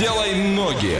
Делай ноги.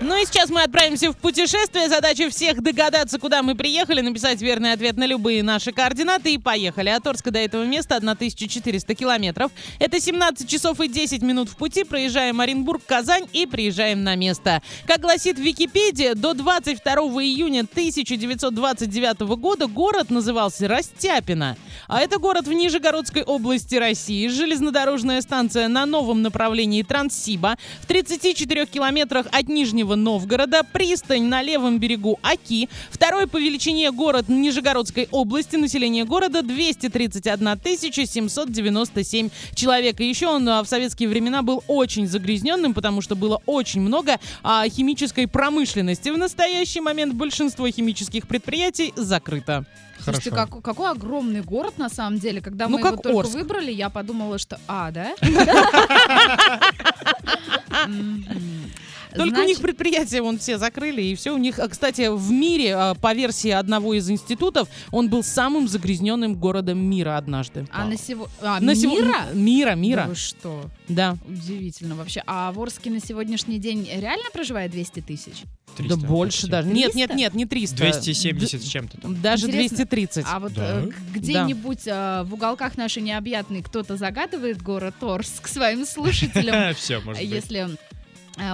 Ну и сейчас мы отправимся в путешествие. Задача всех догадаться, куда мы приехали, написать верный ответ на любые наши координаты и поехали. От Орска до этого места 1400 километров. Это 17 часов и 10 минут в пути. Проезжаем Оренбург, Казань и приезжаем на место. Как гласит Википедия, до 22 июня 1929 года город назывался Растяпино. А это город в Нижегородской области России. Железнодорожная станция на новом направлении Транссиба. В 34 километрах от Нижнего Новгорода. Пристань на левом берегу Аки. Второй по величине город Нижегородской области. Население города 231 797 человек. И еще он а, в советские времена был очень загрязненным, потому что было очень много а, химической промышленности. В настоящий момент большинство химических предприятий закрыто. Слушайте, как- какой огромный город на самом деле. Когда Ну, мы как его только Орск. выбрали, я подумала, что... А, да? Только у Значит, них предприятия вон все закрыли, и все у них. А, Кстати, в мире, а, по версии одного из институтов, он был самым загрязненным городом мира однажды. А на сего... А, На сего- мира? Мира, Да мира. вы что? Да. Удивительно вообще. А в Орске на сегодняшний день реально проживает 200 тысяч? 300, да больше почти. даже. Нет, нет, 300? нет, не 300. 270 с чем-то там. Даже Интересно, 230. А вот Да? э, где-нибудь э, в уголках нашей необъятной кто-то загадывает город Орск своим слушателям? Все, может быть. Если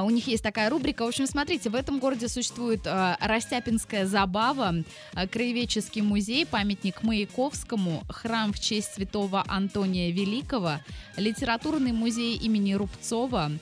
у них есть такая рубрика. В общем, смотрите, в этом городе существует э, Растяпинская забава, э, краеведческий музей, памятник Маяковскому, храм в честь святого Антония Великого, литературный музей имени Рубцова,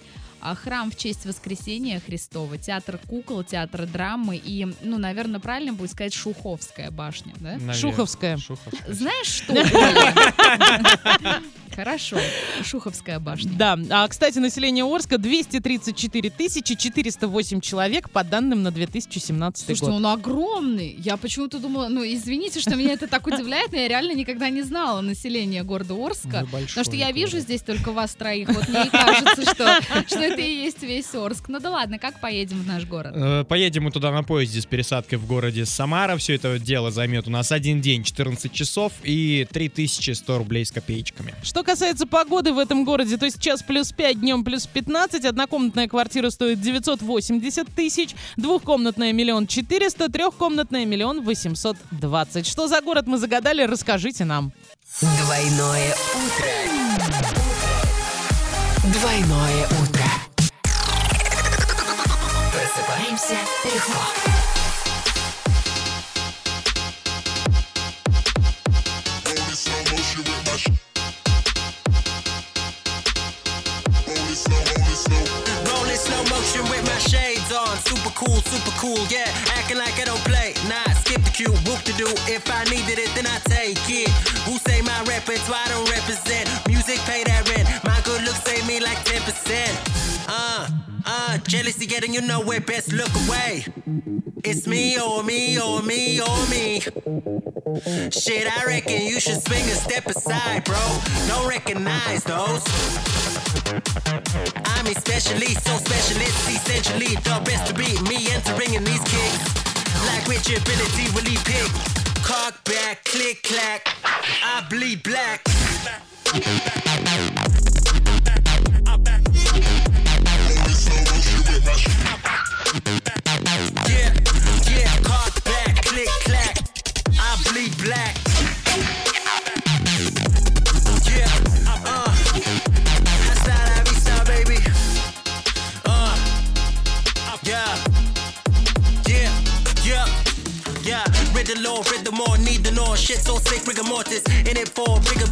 а, храм в честь Воскресения Христова, театр кукол, театр драмы и, ну, наверное, правильно будет сказать Шуховская башня, да? Наверное. Шуховская. Шуховская. Знаешь что? Хорошо, Шуховская башня. Да, а, кстати, население Орска 234 408 человек по данным на 2017 Слушайте, год. он огромный. Я почему-то думала, ну, извините, что меня это так удивляет, но я реально никогда не знала население города Орска. Ну, Потому что я вижу здесь только вас троих. Вот мне и кажется, что, что это и есть весь Орск. Ну да ладно, как поедем в наш город? Э, Поедем мы туда на поезде с пересадкой в городе Самара. Все это дело займет у нас один день, 14 часов и 3100 рублей с копеечками. Что касается погоды в этом городе, то сейчас плюс 5, днем плюс 15, однокомнатная квартира стоит 980 тысяч, двухкомнатная миллион 400, трехкомнатная миллион 820. Что за город мы загадали, расскажите нам. Двойное утро. Двойное утро. Просыпаемся легко. Super cool, yeah. Acting like I don't play. Nah, skip the cue, whoop to do. If I needed it, then I take it. Who say my repertoire don't represent? Music pay that rent. My good looks save me like 10%. Uh, uh, jealousy getting you nowhere. Best look away. It's me or me or me or me. Shit, I reckon you should swing a step aside, bro. Don't recognize those. Especially so specialist, essentially the best to beat me entering in these kicks. Like which ability will he pick? Cock back, click clack, I bleed black.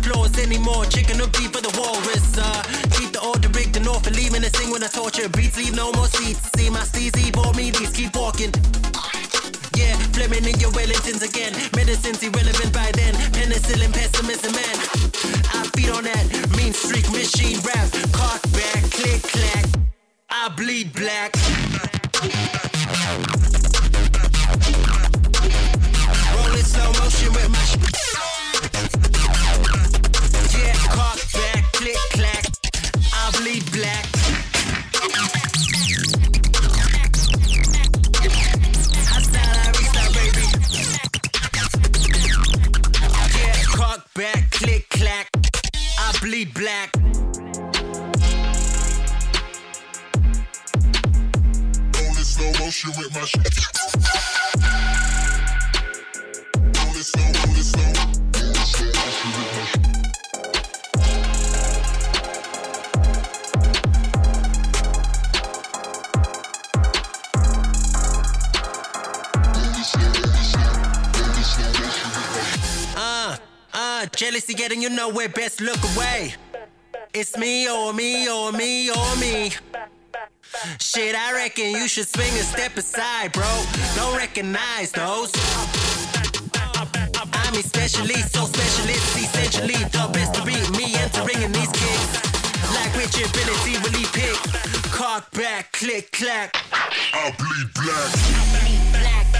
Applause anymore. Chicken or beef for the walrus. Uh, keep the order, rig the north, and leaving a sing when I torture. Beats leave no more seats. See my steezy, bore me these, keep walking. Yeah, Fleming in your Wellingtons again. Medicine's irrelevant by then. Penicillin, pessimism, man. I feed on that mean streak machine rap. Cock back, click clack. I bleed black. Rolling slow motion with my. sh- cock back, click clack. I bleed black. Back, click clack. I bleed black. On slow motion with my shit. Roll it slow, roll it slow. Roll it slow motion with my shit. Jealousy getting you nowhere, best look away. It's me or me or me or me. Shit, I reckon you should swing a step aside, bro. Don't recognize those. I'm especially so specialist, essentially the best to beat me entering in these kicks. Like which ability will he pick? Cock back, click, clack. I bleed black. Roll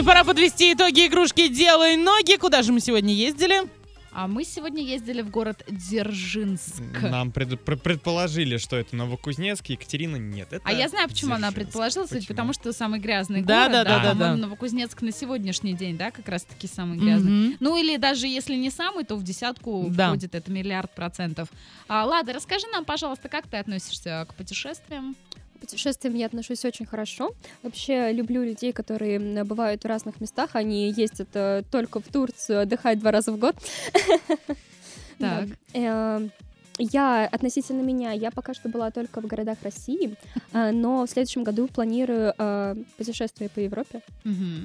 И пора подвести итоги игрушки «Делай ноги». Куда же мы сегодня ездили? А мы сегодня ездили в город Дзержинск. Нам пред- пр- предположили, что это Новокузнецк, Екатерина нет. Это А я знаю, почему она Дзержинск. предположила, ведь Почему? потому что самый грязный Да, город. да, да, да, по-моему, да. Новокузнецк на сегодняшний день, да, как раз-таки самый грязный. Мгм. Ну или даже если не самый, то в десятку Да. входит это миллиард процентов. А, Лада, расскажи нам, пожалуйста, как ты относишься к путешествиям? Путешествиям я отношусь очень хорошо. Вообще люблю людей, которые бывают в разных местах. Они ездят э, только в Турцию, отдыхают два раза в год. Так. Я относительно меня, я пока что была только в городах России, э, но в следующем году планирую э, путешествие по Европе,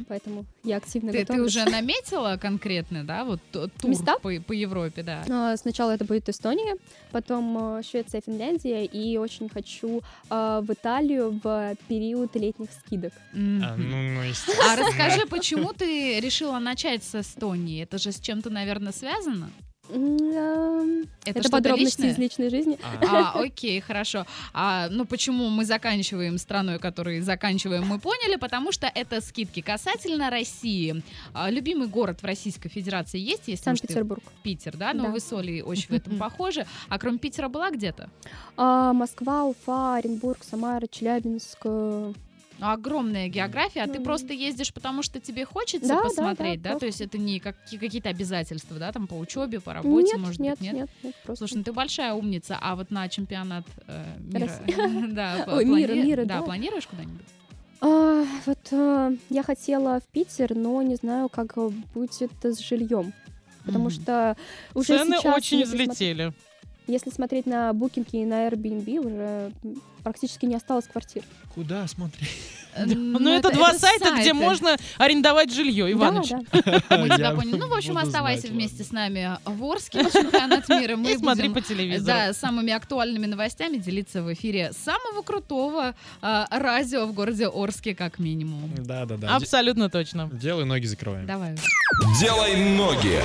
поэтому я активно Ты, ты готовлюсь. уже наметила конкретно, да, вот тур Места? По, по Европе, да? А, Сначала это будет Эстония, потом Швеция, Финляндия, и очень хочу в Италию в период летних скидок. А, ну, ну. А расскажи, почему ты решила начать с Эстонии? Это же с чем-то, наверное, связано? Эм, Это Это подробности личное? из личной жизни. А, окей, хорошо. А, ну, почему мы заканчиваем страной, которой заканчиваем, мы поняли, потому что это скидки. Касательно России, а, любимый город в Российской Федерации есть? Если Санкт-Петербург. Питер, да? Но Да. вы с Олей очень в этом похожи. А кроме Питера была где-то? А, Москва, Уфа, Оренбург, Самара, Челябинск. Ну, огромная география, а ты просто ездишь, потому что тебе хочется Да, да, посмотреть, да? да, То просто. есть это не как- какие-то обязательства, да, там по учебе, по работе, Нет, может нет, быть, нет? нет, нет, просто. Слушай, ну ты большая умница, а вот на чемпионат э, мира, да, Ой, плани- мира, мира, да, да. планируешь куда-нибудь? А, вот э, я хотела в Питер, но не знаю, как будет с жильем. Потому Мгм. что уже Цены сейчас, очень взлетели. Если смотреть на букинги и на Airbnb, уже практически не осталось квартир. Куда смотреть? Э, Ну, это, два сайта, где можно арендовать жилье, Иваныч. Ну, в общем, оставайся вместе с нами в Орске на чемпионат мира. Мы И смотри по телевизору. Да, самыми актуальными новостями делиться в эфире самого крутого а, радио в городе Орске, как минимум. Да, да, да. Абсолютно точно. Делай ноги закрываем. Давай. Делай ноги.